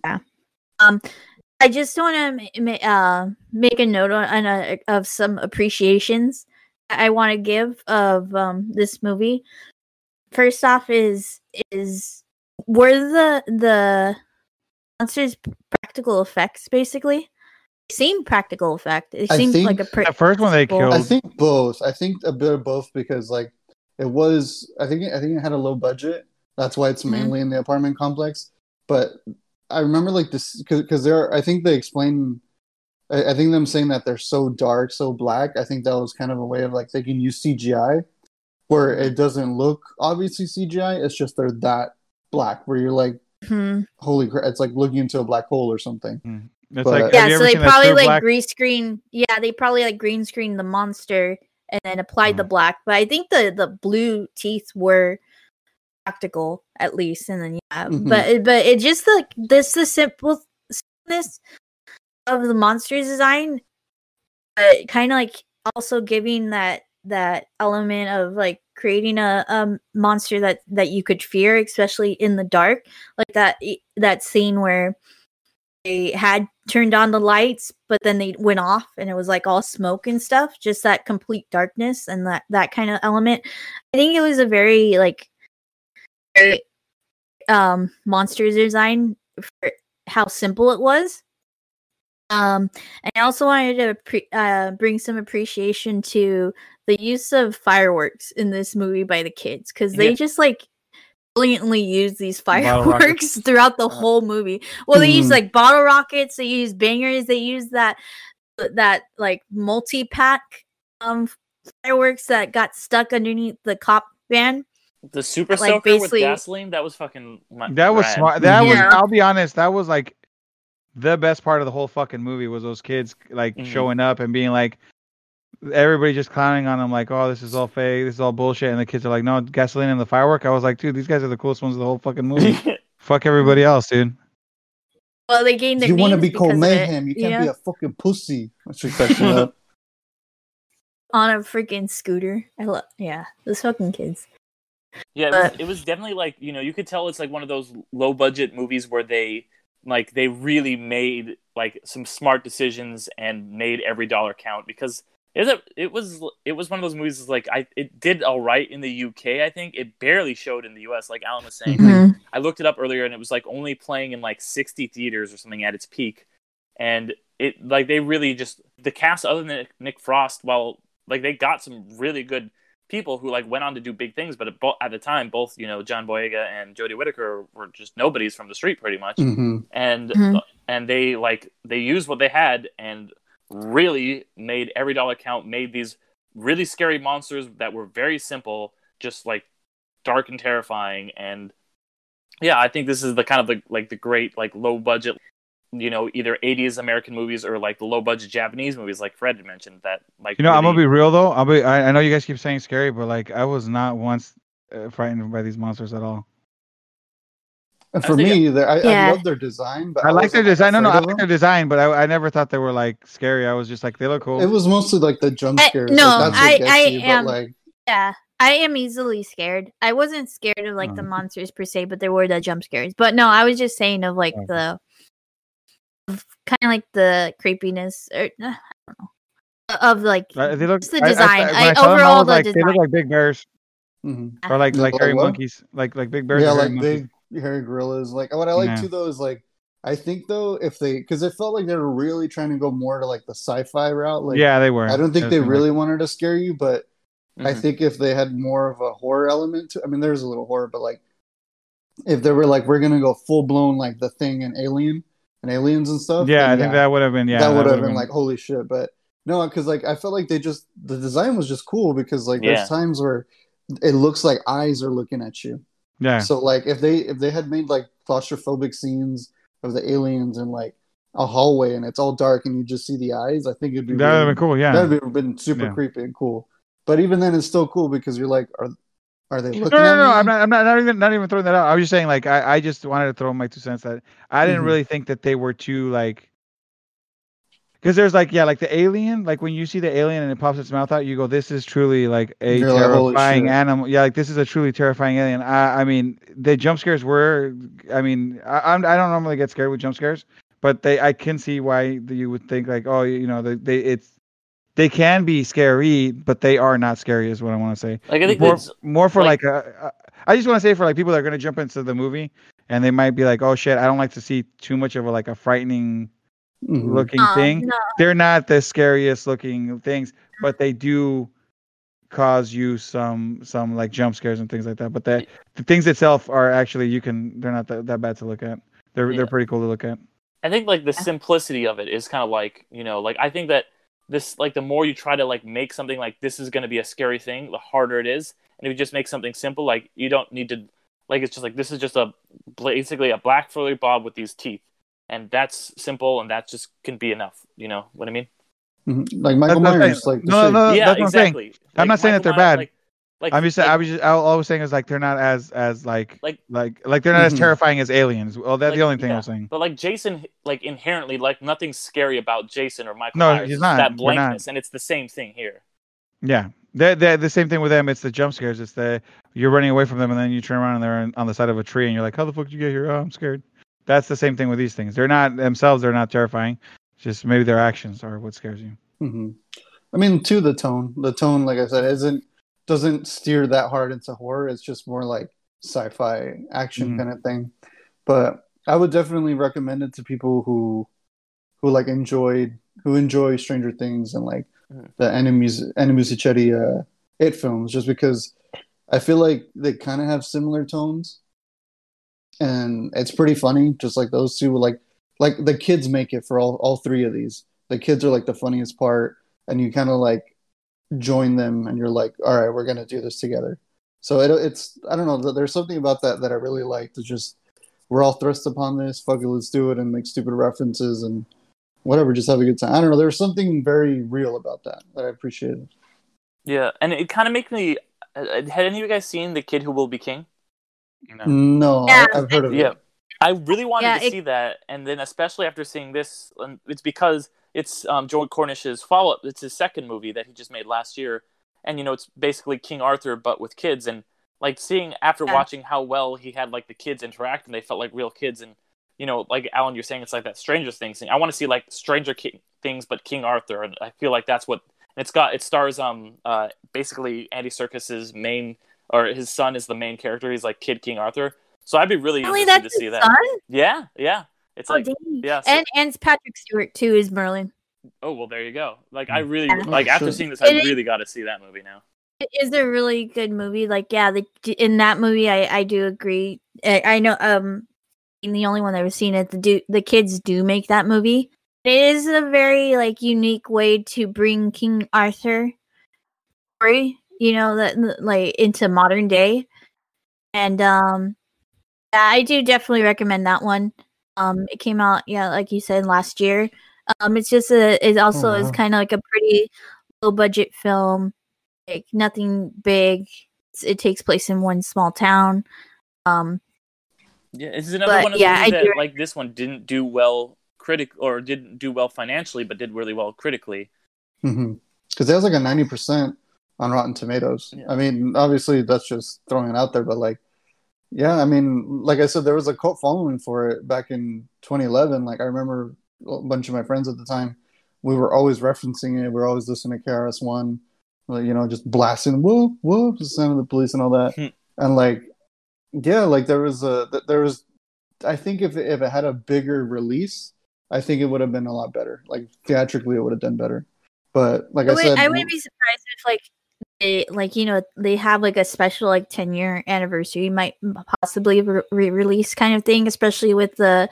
Speaker 3: Um, I just want to uh, make a note on, on a, of some appreciations I want to give of um, this movie. First off, is is were the the monsters practical effects basically? They seem practical effect. It
Speaker 2: I
Speaker 3: seemed
Speaker 2: think
Speaker 3: like a pretty.
Speaker 4: That first one they killed.
Speaker 2: I think both. I think a bit of both because like it was. I think I think it had a low budget. That's why it's
Speaker 3: Mhm.
Speaker 2: mainly in the apartment complex. But I remember like this because there. I think they explain. I, I think them saying that they're so dark, so black. I think that was kind of a way of like they can use CGI, where it doesn't look obviously CGI. It's just they're that black, where you're like,
Speaker 3: Hmm.
Speaker 2: holy crap! It's like looking into a black hole or something.
Speaker 4: It's
Speaker 2: but-
Speaker 4: like,
Speaker 3: Yeah, so they probably like
Speaker 4: Black-
Speaker 3: green screen. Yeah, they probably like green screen the monster and then applied the
Speaker 4: Mhm.
Speaker 3: black. But I think the the blue teeth were practical at least, and then yeah,
Speaker 2: Mhm.
Speaker 3: but but it just like this the simple simpleness of the monster's design, but kind of like also giving that that element of like creating a um monster that that you could fear, especially in the dark, like that that scene where they had turned on the lights, but then they went off and it was like all smoke and stuff, just that complete darkness and that that kind of element. I think it was a very like very um monsters design for how simple it was. Um, and I also wanted to pre- uh, bring some appreciation to the use of fireworks in this movie by the kids because they
Speaker 5: Yeah.
Speaker 3: just like brilliantly use these fireworks throughout the whole movie. Well, they use
Speaker 2: Mhm.
Speaker 3: like bottle rockets, they use bangers, they use that that like multi pack um fireworks that got stuck underneath the cop van.
Speaker 5: The super
Speaker 3: Like,
Speaker 5: soaker with gasoline, that was fucking. my-
Speaker 4: That was
Speaker 5: rad.
Speaker 4: smart. That was. I'll be honest. That was like the best part of the whole fucking movie was those kids like
Speaker 5: Mhm.
Speaker 4: showing up and being like, everybody just clowning on them like, oh, this is all fake. This is all bullshit. And the kids are like, no, gasoline and the firework. I was like, dude, these guys are the coolest ones of the whole fucking movie. Fuck everybody else, dude.
Speaker 3: Well, they gained their
Speaker 2: you want to be called
Speaker 3: because
Speaker 2: mayhem. You can't
Speaker 3: yeah,
Speaker 2: be a fucking pussy. That's your question up.
Speaker 3: on a freaking scooter. I love, yeah, those fucking kids.
Speaker 5: Yeah, it was,
Speaker 3: But-
Speaker 5: it was definitely like you know you could tell it's like one of those low budget movies where they like they really made like some smart decisions and made every dollar count because it was it was it was one of those movies that's like I it did all right in the UK I think. It barely showed in the US like Alan was saying.
Speaker 2: Mhm.
Speaker 5: like, I looked it up earlier and it was like only playing in like 60 theaters or something at its peak. And it like they really just the cast other than Nick, Nick Frost while like they got some really good people who like went on to do big things but at, at the time both you know John Boyega and Jodie Whittaker were just nobodies from the street pretty much.
Speaker 2: Hmm
Speaker 5: and
Speaker 3: Mhm.
Speaker 5: and they like they used what they had and really made every dollar count made these really scary monsters that were very simple just like dark and terrifying and yeah i think this is the kind of the like the great like low budget you know either 80s american movies or like the low budget japanese movies like fred had mentioned that like
Speaker 4: You know, I'm gonna be real though. I'll be. I, I know you guys keep saying scary, but like, I was not once uh, frightened by these monsters at all.
Speaker 2: And for me, they're- I,
Speaker 3: Yeah.
Speaker 2: I love their design, but
Speaker 4: I like their
Speaker 2: wasn't,
Speaker 4: design. No, no, I like their design, but I, I never thought they were like scary. I was just like, they look cool.
Speaker 2: It was mostly like the jump
Speaker 3: I-
Speaker 2: scares.
Speaker 3: no,
Speaker 2: like,
Speaker 3: I- I
Speaker 2: you,
Speaker 3: am-
Speaker 2: like,
Speaker 3: Yeah, I am easily scared. I wasn't scared of like the
Speaker 2: Um,
Speaker 3: monsters per se, but there were the jump scares. But no, I was just saying of like
Speaker 4: Okay.
Speaker 3: the kind of like the creepiness or uh, I don't know of like
Speaker 4: Uh, they look.
Speaker 3: Just the
Speaker 4: I- I-
Speaker 3: design. I-
Speaker 4: saw them,
Speaker 3: overall, the
Speaker 4: like, They look like big bears
Speaker 2: mhm.
Speaker 4: or like
Speaker 2: Yeah,
Speaker 4: like
Speaker 2: like
Speaker 4: hairy monkeys, like like big bears.
Speaker 2: yeah, like
Speaker 4: monkeys.
Speaker 2: big hairy gorillas. Like what I like
Speaker 4: Yeah.
Speaker 2: too though is like I think though if they because it felt like they were really trying to go more to like the sci-fi route. Like
Speaker 4: yeah, they were.
Speaker 2: I don't think they
Speaker 4: was
Speaker 2: really wanted to scare you, but I
Speaker 5: Mhm.
Speaker 2: think if they had more of a horror element to I mean there's a little horror, but like if they were like we're gonna go full blown like the thing and alien and aliens and stuff.
Speaker 4: Yeah,
Speaker 2: then
Speaker 4: I think that would have been. Yeah,
Speaker 2: that would have
Speaker 4: would've
Speaker 2: been, like holy shit. But no, because like I felt like they just the design was just cool because like
Speaker 5: Yeah.
Speaker 2: there's times where it looks like eyes are looking at you.
Speaker 4: Yeah,
Speaker 2: So like if they if they had made like claustrophobic scenes of the aliens in like a hallway and it's all dark and you just see the eyes, I think it'd be
Speaker 4: that would have been cool. Yeah,
Speaker 2: That'd have been super
Speaker 4: Yeah.
Speaker 2: creepy and cool. But even then, it's still cool because you're like, are are they
Speaker 4: No,
Speaker 2: looking
Speaker 4: no,
Speaker 2: at
Speaker 4: no,
Speaker 2: me?
Speaker 4: I'm not. I'm not. Not even. Not even throwing that out. I was just saying, like, I, I just wanted to throw my two cents that I didn't
Speaker 2: Mhm.
Speaker 4: really think that they were too like. Because there's like, yeah, like the alien. Like when you see the alien and it pops its mouth out, you go, "This is truly like a
Speaker 2: You're
Speaker 4: terrifying
Speaker 2: shit."
Speaker 4: animal." Yeah, like this is a truly terrifying alien. I, I mean, the jump scares were. I mean, I, I'm. I don't normally get scared with jump scares, but they. I can see why you would think like, oh, you know, they. they it's. They can be scary, but they are not scary, is what I want to say
Speaker 5: like i think
Speaker 4: more,
Speaker 5: that's
Speaker 4: more for like,
Speaker 5: like-
Speaker 4: a, a, I just want to say for like people that are going to jump into the movie and they might be like, oh shit, I don't like to see too much of a like a frightening
Speaker 2: Mhm.
Speaker 4: looking
Speaker 3: Aw,
Speaker 4: thing.
Speaker 3: no.
Speaker 4: They're not the scariest looking things, but they do cause you some some like jump scares and things like that. But the the things itself are actually you can they're not that, that bad to look at. They're
Speaker 5: Yeah.
Speaker 4: they're pretty cool to look at.
Speaker 5: I think like the simplicity of it is kind of like you know like I think that this like the more you try to like make something like this is going to be a scary thing, the harder it is. And if you just make something simple, like you don't need to like it's just like this is just a basically a black furry bob with these teeth, and that's simple and that just can be enough. You know what I mean?
Speaker 2: Mhm. Like Michael
Speaker 4: That's I'm
Speaker 2: Myers,
Speaker 4: saying.
Speaker 2: like the
Speaker 4: No, no,
Speaker 5: yeah,
Speaker 4: that's what I'm saying.
Speaker 5: exactly.
Speaker 4: I'm not saying that they're
Speaker 5: Myers,
Speaker 4: bad.
Speaker 5: Like, like
Speaker 4: I'm just
Speaker 5: like,
Speaker 4: I was just all, all I was saying is like they're not as as like
Speaker 5: Like-
Speaker 4: like like they're not as
Speaker 2: Mhm.
Speaker 4: terrifying as aliens. Well, that's the only thing
Speaker 5: yeah.
Speaker 4: I'm saying.
Speaker 5: But like Jason, like inherently, like nothing's scary about Jason or Michael
Speaker 4: No,
Speaker 5: Myers.
Speaker 4: he's not.
Speaker 5: That
Speaker 4: We're not.
Speaker 5: blankness, and it's the same thing here.
Speaker 4: Yeah, they're, they're the same thing with them. It's the jump scares. It's the you're running away from them and then you turn around and they're on, on the side of a tree and you're like, how the fuck did you get here? Oh, I'm scared. That's the same thing with these things. They're not themselves. They're not terrifying. Just maybe their actions are what scares you.
Speaker 2: hmm I mean, to the tone, the tone, like I said, isn't doesn't steer that hard into horror. It's just more like sci-fi action
Speaker 4: Mhm.
Speaker 2: kind of thing. But I would definitely recommend it to people who who like enjoyed who enjoy Stranger Things and like
Speaker 5: Mhm.
Speaker 2: the enemies enemies uh, it films, just because I feel like they kind of have similar tones, and it's pretty funny. Just like those two, like like the kids make it for all all three of these. The kids are like the funniest part, and you kind of like join them, and you're like, all right, we're gonna do this together. So it, it's I don't know. There's something about that that I really like. To just we're all thrust upon this. Fuck it, let's do it, and make stupid references and whatever. Just have a good time. I don't know. There's something very real about that that I appreciated.
Speaker 5: Yeah, and it kind of makes me. uh, Had any of you guys seen The Kid Who Will Be King?
Speaker 4: No.
Speaker 2: No,
Speaker 3: Yeah.
Speaker 2: I, I've heard of
Speaker 5: Yeah,
Speaker 2: it.
Speaker 5: I really wanted
Speaker 3: Yeah,
Speaker 5: to
Speaker 3: it-
Speaker 5: see that, and then especially after seeing this, it's because it's um, Joe Cornish's follow-up. It's his second movie that he just made last year, and you know it's basically King Arthur but with kids, and like seeing after
Speaker 3: Yeah.
Speaker 5: watching how well he had like the kids interact and they felt like real kids, and you know like Alan, you're saying it's like that Stranger Things thing. I want to see like Stranger Ki- Things but King Arthur, and I feel like that's what it's got. It stars um uh basically Andy Serkis's main or his son is the main character. He's like Kid King Arthur. So I'd be really
Speaker 3: Really,
Speaker 5: interested
Speaker 3: that's
Speaker 5: to see
Speaker 3: his
Speaker 5: that.
Speaker 3: son?
Speaker 5: Yeah, yeah. It's
Speaker 3: Oh,
Speaker 5: like,
Speaker 3: dang.
Speaker 5: yeah, so-
Speaker 3: and and Patrick Stewart too is Merlin.
Speaker 5: oh well, there you go. Like I really
Speaker 3: Yeah.
Speaker 5: like
Speaker 2: Oh,
Speaker 5: after
Speaker 2: shit.
Speaker 5: seeing this, I
Speaker 3: It is-
Speaker 5: really got to see that movie now.
Speaker 3: It is a really good movie. Like, yeah, the, in that movie, I I do agree. I, I know. Um, I'm the only one that was seen it. The do the kids do make that movie. It is a very like unique way to bring King Arthur story, you know, that like into modern day. And um, yeah, I do definitely recommend that one. Um, it came out, yeah, like you said, last year. Um, it's just a. It also is
Speaker 2: wow.
Speaker 3: kind of like a pretty low budget film like nothing big. It's, it takes place in one small town. Um,
Speaker 5: Yeah, this is another
Speaker 3: But,
Speaker 5: one of
Speaker 3: yeah,
Speaker 5: the that
Speaker 3: do-
Speaker 5: like this one didn't do well critic or didn't do well financially, but did really well critically.
Speaker 2: Because it has like a ninety percent on Rotten Tomatoes.
Speaker 5: Yeah.
Speaker 2: I mean, obviously that's just throwing it out there, but like, yeah, I mean, like I said, there was a cult following for it back in 2011. Like I remember a bunch of my friends at the time, we were always referencing it. We were always listening to KRS One, like, you know, just blasting whoop whoop, the sound of the police and all that,
Speaker 5: Hmm.
Speaker 2: and like, yeah, like there was a there was, I think if it, if it had a bigger release, I think it would have been a lot better. Like theatrically, it would have done better. But like I,
Speaker 3: I, would,
Speaker 2: said,
Speaker 3: I wouldn't be surprised if like they like you know they have like a special like 10 year anniversary might possibly re- re-release kind of thing especially with the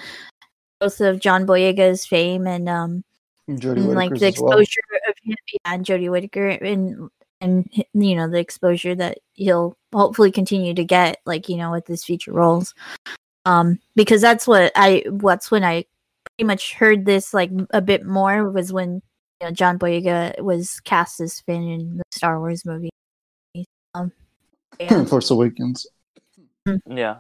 Speaker 3: growth of john boyega's fame and um and, like the
Speaker 2: as well.
Speaker 3: exposure of him yeah, and jodie whittaker and and you know the exposure that he'll hopefully continue to get like you know with his future roles um because that's what i what's when i pretty much heard this like a bit more was when you know john boyega was cast as finn in the star wars movie um yeah.
Speaker 2: Force Awakens.
Speaker 5: Yeah,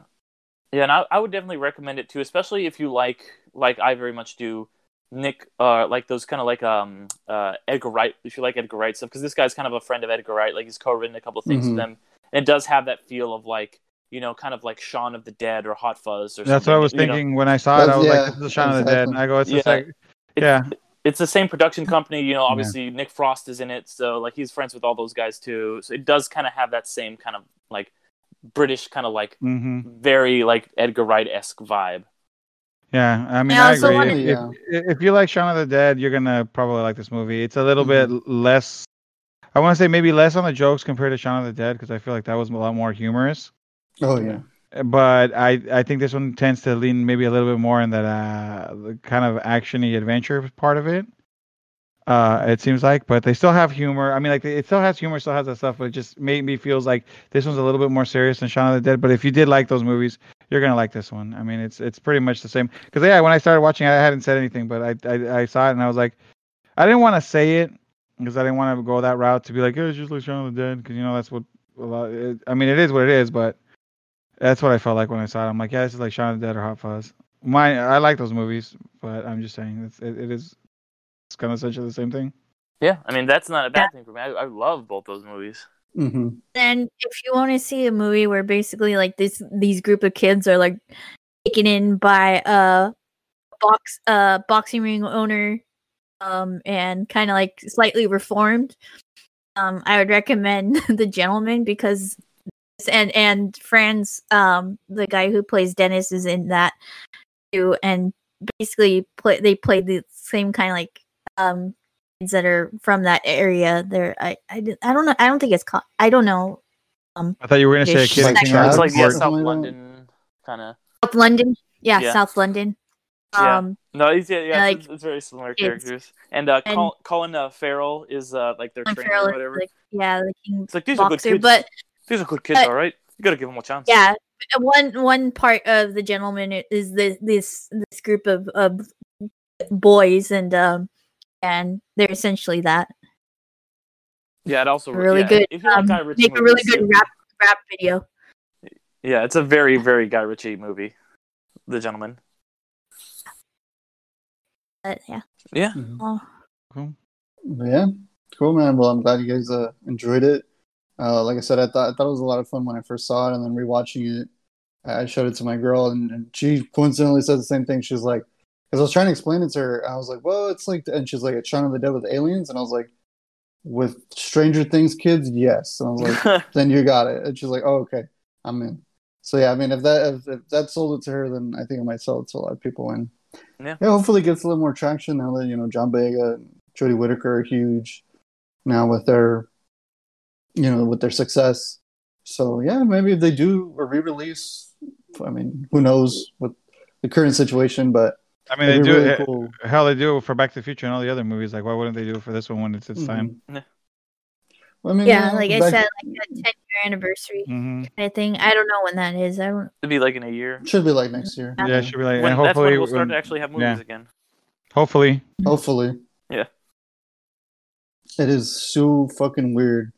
Speaker 5: yeah, and I, I would definitely recommend it too, especially if you like like I very much do Nick, uh, like those kind of like um uh Edgar Wright. If you like Edgar Wright stuff, because this guy's kind of a friend of Edgar Wright. Like he's co-written a couple of things
Speaker 2: Mhm.
Speaker 5: with them, and it does have that feel of like you know, kind of like Shaun of the Dead or Hot Fuzz or
Speaker 4: That's
Speaker 5: something.
Speaker 4: what I was
Speaker 5: you know.
Speaker 4: thinking when I saw it. I was
Speaker 2: yeah,
Speaker 4: like, "This is Shaun of the Dead." And I go, "It's
Speaker 5: Yeah.
Speaker 4: just like,
Speaker 5: It-
Speaker 4: yeah,
Speaker 5: it's the same production company, you know. Obviously, Nick Frost is in it, so like he's friends with all those guys too. So it does kind of have that same kind of like British kind of like
Speaker 4: hmm
Speaker 5: very like Edgar Wright esque vibe.
Speaker 4: yeah." I mean,
Speaker 3: I
Speaker 4: I, agree.
Speaker 3: wanted-
Speaker 4: If,
Speaker 2: Yeah.
Speaker 4: if, if you like Shaun of the Dead, you're gonna probably like this movie. It's a little
Speaker 2: Mhm.
Speaker 4: bit less. I want to say maybe less on the jokes compared to Shaun of the Dead because I feel like that was a lot more humorous.
Speaker 2: Oh yeah.
Speaker 4: But I I think this one tends to lean maybe a little bit more in that uh kind of actiony adventure part of it. Uh, it seems like, but they still have humor. I mean, like it still has humor, still has that stuff, but it just made me feels like this one's a little bit more serious than Shaun of the Dead. But if you did like those movies, you're gonna like this one. I mean, it's it's pretty much the same. Because yeah, when I started watching, it I hadn't said anything, but I I, I saw it and I was like, I didn't want to say it because I didn't want to go that route to be like, oh, it's just like Shaun of the Dead, because you know that's what a lot. It, I mean, it is what it is, but that's what I felt like when I saw it. I'm like, yeah, this is like Shaun of the Dead or Hot Fuzz. My, I like those movies, but I'm just saying it's, it, it is, it's kind of essentially the same thing.
Speaker 5: Yeah, I mean that's not a bad thing for me. I, I love both those movies.
Speaker 2: hmm
Speaker 3: And if you want to see a movie where basically like this these group of kids are like taken in by a box uh boxing ring owner um and kind of like slightly reformed um i would recommend the gentleman because and and friends um the guy who plays dennis is in that too and basically play they played the same kind of like um kids that are from that area they're i i, I don't know i don't think it's called i don't know
Speaker 4: I thought you were gonna say a kid
Speaker 2: Like
Speaker 4: King
Speaker 5: It's
Speaker 4: Arthur
Speaker 5: like yeah, South
Speaker 2: something?
Speaker 5: London kind of.
Speaker 3: south london yeah,
Speaker 5: Yeah.
Speaker 3: south london
Speaker 5: Yeah.
Speaker 3: um
Speaker 5: No, he's, yeah, yeah,
Speaker 3: like,
Speaker 5: it's, it's very similar characters. And uh,
Speaker 3: And-
Speaker 5: Col- Colin uh, Farrell is uh, like their
Speaker 3: Colin
Speaker 5: trainer
Speaker 3: Farrell
Speaker 5: or whatever.
Speaker 3: like, yeah the king
Speaker 5: it's like these are good kids.
Speaker 3: but
Speaker 5: these are good kids,
Speaker 3: but-
Speaker 5: all right. You gotta give them a chance.
Speaker 3: yeah one one part of the gentleman is the this this group of of boys and um and they're essentially that
Speaker 5: yeah. It also
Speaker 3: really
Speaker 5: yeah,
Speaker 3: good
Speaker 5: If you like
Speaker 3: um,
Speaker 5: Guy Ritchie
Speaker 3: make a really
Speaker 5: movies,
Speaker 3: good rap rap video
Speaker 5: Yeah, it's a very very Guy Ritchie movie. The Gentleman.
Speaker 3: but yeah
Speaker 5: Yeah.
Speaker 2: Mhm.
Speaker 3: oh,
Speaker 4: Cool.
Speaker 2: Yeah, cool, man. Well, I'm glad you guys uh, enjoyed it. Uh, like I said, I thought I thought it was a lot of fun when I first saw it, and then rewatching it, I showed it to my girl, and, and she coincidentally said the same thing. She's like, because I was trying to explain it to her, I was like, well, it's like, and she's like, it's Shaun of the Dead with aliens, and I was like, with Stranger Things kids, yes. And I was like, then you got it. And she's like, oh, okay, I'm in. So yeah, I mean, if that if, if that sold it to her, then I think I might sell it to a lot of people. And
Speaker 5: Yeah.
Speaker 2: hopefully it gets a little more traction now that you know John Boyega, and Jodie Whittaker are huge now with their, you know, with their success. So yeah, maybe if they do a re-release, I mean, who knows with the current situation, but
Speaker 4: I mean, they do
Speaker 2: really
Speaker 4: it.
Speaker 2: cool.
Speaker 4: Hell, they do it for Back to the Future and all the other movies. Like, why wouldn't they do it for this one when it's its time?
Speaker 2: Mhm.
Speaker 5: Yeah.
Speaker 2: Well, I mean,
Speaker 3: yeah
Speaker 2: you know,
Speaker 3: like i said like a 10 year anniversary
Speaker 4: hmm
Speaker 3: kind of thing i don't know when that is i don't
Speaker 5: It'd be like in a year.
Speaker 2: should be like next year.
Speaker 3: Yeah.
Speaker 4: Yeah, it should be like,
Speaker 5: When,
Speaker 4: and
Speaker 5: that's when
Speaker 4: hopefully,
Speaker 5: we'll start
Speaker 4: when-
Speaker 5: to actually have movies
Speaker 4: yeah.
Speaker 5: again.
Speaker 4: hopefully,
Speaker 2: Hopefully.
Speaker 5: Yeah.
Speaker 2: It is so fucking weird.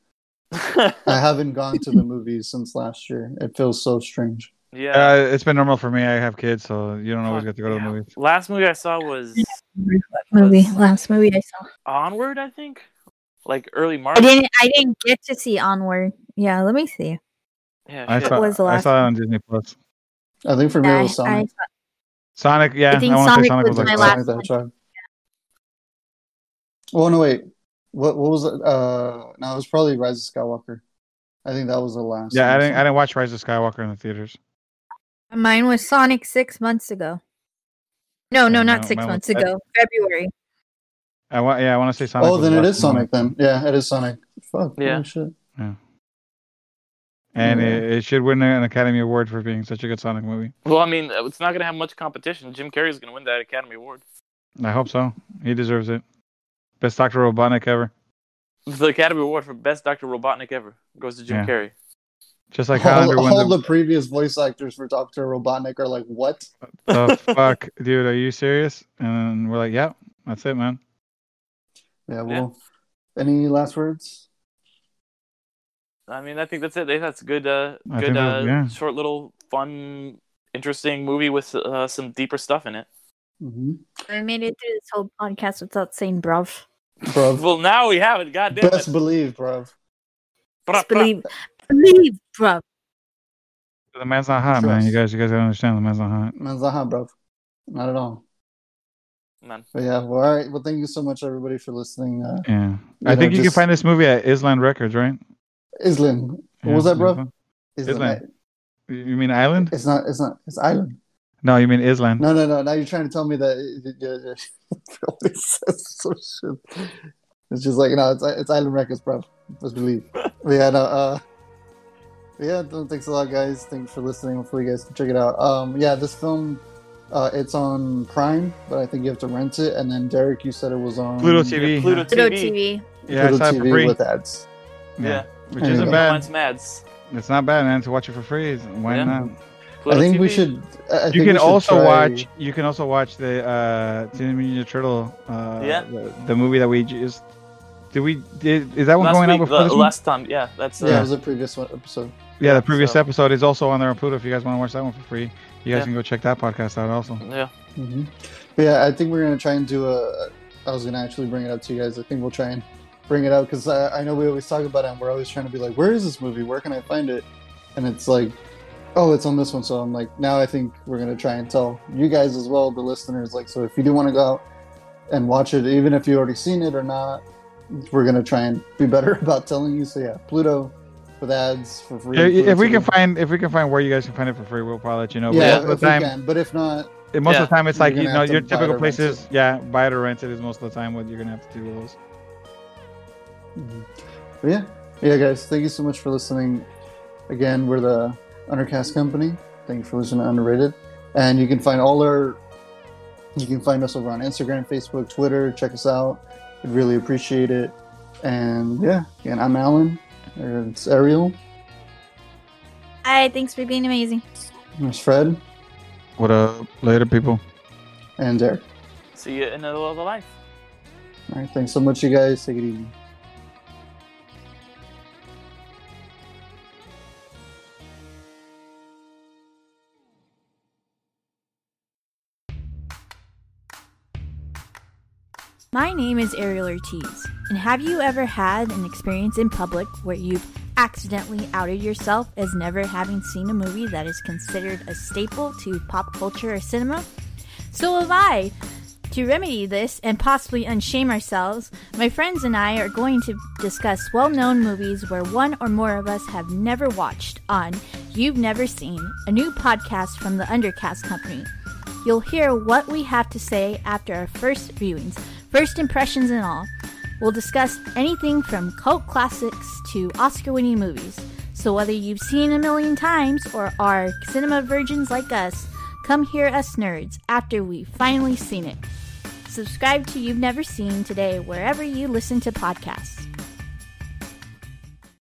Speaker 2: I haven't gone to the movies since last year. It feels so strange.
Speaker 5: yeah.
Speaker 4: uh, it's been normal for me. I have kids, so you don't always get to go to the movies.
Speaker 5: Last movie I saw was
Speaker 3: movie
Speaker 5: Was-
Speaker 3: last movie i saw
Speaker 5: Onward, I think. Like early March.
Speaker 3: i didn't i didn't get to see onward yeah let me see
Speaker 5: Yeah,
Speaker 4: I
Speaker 5: shit.
Speaker 4: saw,
Speaker 3: was the last I
Speaker 4: saw it on Disney Plus.
Speaker 2: I think for me
Speaker 3: Yeah,
Speaker 2: it was
Speaker 3: I, I,
Speaker 2: Sonic.
Speaker 4: Sonic, yeah, I,
Speaker 3: think
Speaker 4: want to say
Speaker 3: Sonic
Speaker 4: Sonic was
Speaker 3: was
Speaker 4: like
Speaker 3: my
Speaker 4: that.
Speaker 3: last
Speaker 2: Sonic the
Speaker 3: one.
Speaker 2: Hedgehog. Oh no, wait. What what was it? Uh, no, it was probably Rise of Skywalker. I think that was the last.
Speaker 4: Yeah, I
Speaker 2: one.
Speaker 4: didn't. I didn't watch Rise of Skywalker in the theaters.
Speaker 3: mine was sonic six months ago no no not
Speaker 4: mine-
Speaker 3: six
Speaker 4: mine was
Speaker 3: months
Speaker 4: Ed-
Speaker 3: ago february
Speaker 4: I want. Yeah, I want to say Sonic.
Speaker 2: Oh, then it is
Speaker 4: it last.
Speaker 2: Sonic. Then yeah, it is Sonic. Fuck.
Speaker 5: Yeah.
Speaker 2: holy shit.
Speaker 4: and
Speaker 2: Yeah.
Speaker 4: it, it should win an Academy Award for being such a good Sonic movie.
Speaker 5: Well, I mean, it's not gonna have much competition. Jim Carrey's gonna win that Academy Award.
Speaker 4: I hope so. He deserves it. Best Doctor Robotnik ever.
Speaker 5: The Academy Award for Best Doctor Robotnik ever goes to Jim
Speaker 4: Yeah.
Speaker 5: Carrey.
Speaker 4: Just like
Speaker 2: all, all
Speaker 4: the,
Speaker 2: the previous voice actors for Doctor Robotnik are like, what?
Speaker 4: the fuck, dude. Are you serious? And we're like, yeah, that's it, man.
Speaker 2: Yeah. Well, any last words?
Speaker 5: I mean, I think that's it. That's a good, uh, good,
Speaker 4: think that-
Speaker 5: uh,
Speaker 4: yeah.
Speaker 5: short little fun, interesting movie with uh, some deeper stuff in it.
Speaker 2: Mm-hmm.
Speaker 3: i made it through this whole podcast without saying bruv
Speaker 2: Bro,
Speaker 5: Well, now we have it. God damn
Speaker 2: best
Speaker 5: it.
Speaker 2: believe, bro.
Speaker 3: Just believe believe bruv
Speaker 4: The man's not hot, man. You guys, you guys gotta understand. The man's not hot.
Speaker 2: Man's not hot, bro. Not at all.
Speaker 5: Man.
Speaker 2: But yeah. Well, all right. Well, thank you so much, everybody, for listening. Uh,
Speaker 4: Yeah.
Speaker 2: You
Speaker 4: I
Speaker 2: know,
Speaker 4: think you can find this movie at Island Records, right?
Speaker 2: Island. What
Speaker 4: Yeah,
Speaker 2: was that, bro?
Speaker 4: Island.
Speaker 2: Island.
Speaker 4: Island. You mean Island?
Speaker 2: It's not. It's not. It's island.
Speaker 4: No, you mean Island.
Speaker 2: No, no, no. Now you're trying to tell me that. It's just like no. It's it's Island Records, bro. Just believe. But yeah. No. Uh. Yeah. Thanks a lot, guys. Thanks for listening. Hopefully, you guys can check it out. Um. Yeah. This film. Uh, it's on Prime, but I think you have to rent it. And then Derek, you said it was on
Speaker 4: Pluto
Speaker 5: Yeah,
Speaker 4: TV.
Speaker 5: Pluto
Speaker 3: Pluto
Speaker 5: TV.
Speaker 3: tv
Speaker 4: Yeah, I
Speaker 2: Pluto
Speaker 4: saw it for
Speaker 2: TV
Speaker 4: free.
Speaker 2: with ads.
Speaker 5: Yeah.
Speaker 4: Which
Speaker 2: There
Speaker 4: isn't bad.
Speaker 5: Mine's Mads.
Speaker 4: It's not bad, man. To watch it for free. Why
Speaker 5: Yeah.
Speaker 4: not?
Speaker 5: Pluto
Speaker 2: I think we should. I I think
Speaker 4: You can also
Speaker 2: try-
Speaker 4: watch. You can also watch the uh, Teenage Mutant Ninja Turtle. Uh,
Speaker 5: Yeah.
Speaker 4: The, the movie that we just. Did we? Did is that one
Speaker 5: Last
Speaker 4: going
Speaker 5: week,
Speaker 4: out before
Speaker 5: the,
Speaker 4: this one?
Speaker 5: last time, yeah, that's uh,
Speaker 2: Yeah, it was a previous one episode.
Speaker 4: Yeah,
Speaker 5: yeah,
Speaker 4: the previous
Speaker 5: so-
Speaker 4: episode is also on there on Pluto. If you guys want to watch that one for free, you guys
Speaker 5: Yeah.
Speaker 4: can go check that podcast out also.
Speaker 5: yeah.
Speaker 2: hmm yeah, I think we're gonna try and do a. I was gonna actually bring it up to you guys. I think we'll try and bring it up because I, I know we always talk about it. and We're always trying to be like, where is this movie? Where can I find it? And it's like Oh, it's on this one. So I'm like, now I think we're gonna try and tell you guys as well, the listeners. Like, so if you do want to go out and watch it, even if you already seen it or not, we're gonna try and be better about telling you. So yeah, Pluto with ads for free.
Speaker 4: If, if we can find if we can find where you guys can find it for free, we'll probably let you know. But
Speaker 2: yeah,
Speaker 4: most of
Speaker 2: if
Speaker 4: the
Speaker 2: we
Speaker 4: time,
Speaker 2: can. But if not,
Speaker 4: and most of the time it's like you know your typical
Speaker 2: or rent
Speaker 4: places. Yeah, buy it or rent it is most of the time what you're gonna have to do with those. Mm-hmm.
Speaker 2: But yeah, yeah, guys, thank you so much for listening. Again, we're the Undercast Company. Thank you for listening to Underrated, and you can find all our. You can find us over on Instagram, Facebook, Twitter. Check us out. We'd really appreciate it. And yeah, again, I'm Alan. It's Ariel.
Speaker 3: Hi, thanks for being amazing.
Speaker 2: There's Fred
Speaker 4: What up, later people?
Speaker 2: and Derek.
Speaker 5: See you in the middle of life.
Speaker 2: All right, thanks so much, you guys. Take it easy.
Speaker 3: My name is Ariel Ortiz, and have you ever had an experience in public where you've accidentally outed yourself as never having seen a movie that is considered a staple to pop culture or cinema? So have I. To remedy this and possibly unshame ourselves, my friends and I are going to discuss well known movies where one or more of us have never watched on You've Never Seen, a new podcast from the Undercast Company. You'll hear what we have to say after our first viewings, first impressions and all. We'll discuss anything from cult classics to Oscar winning movies. So whether you've seen a million times or are cinema virgins like us, come hear us nerds after we've finally seen it. Subscribe to You've Never Seen today wherever you listen to podcasts.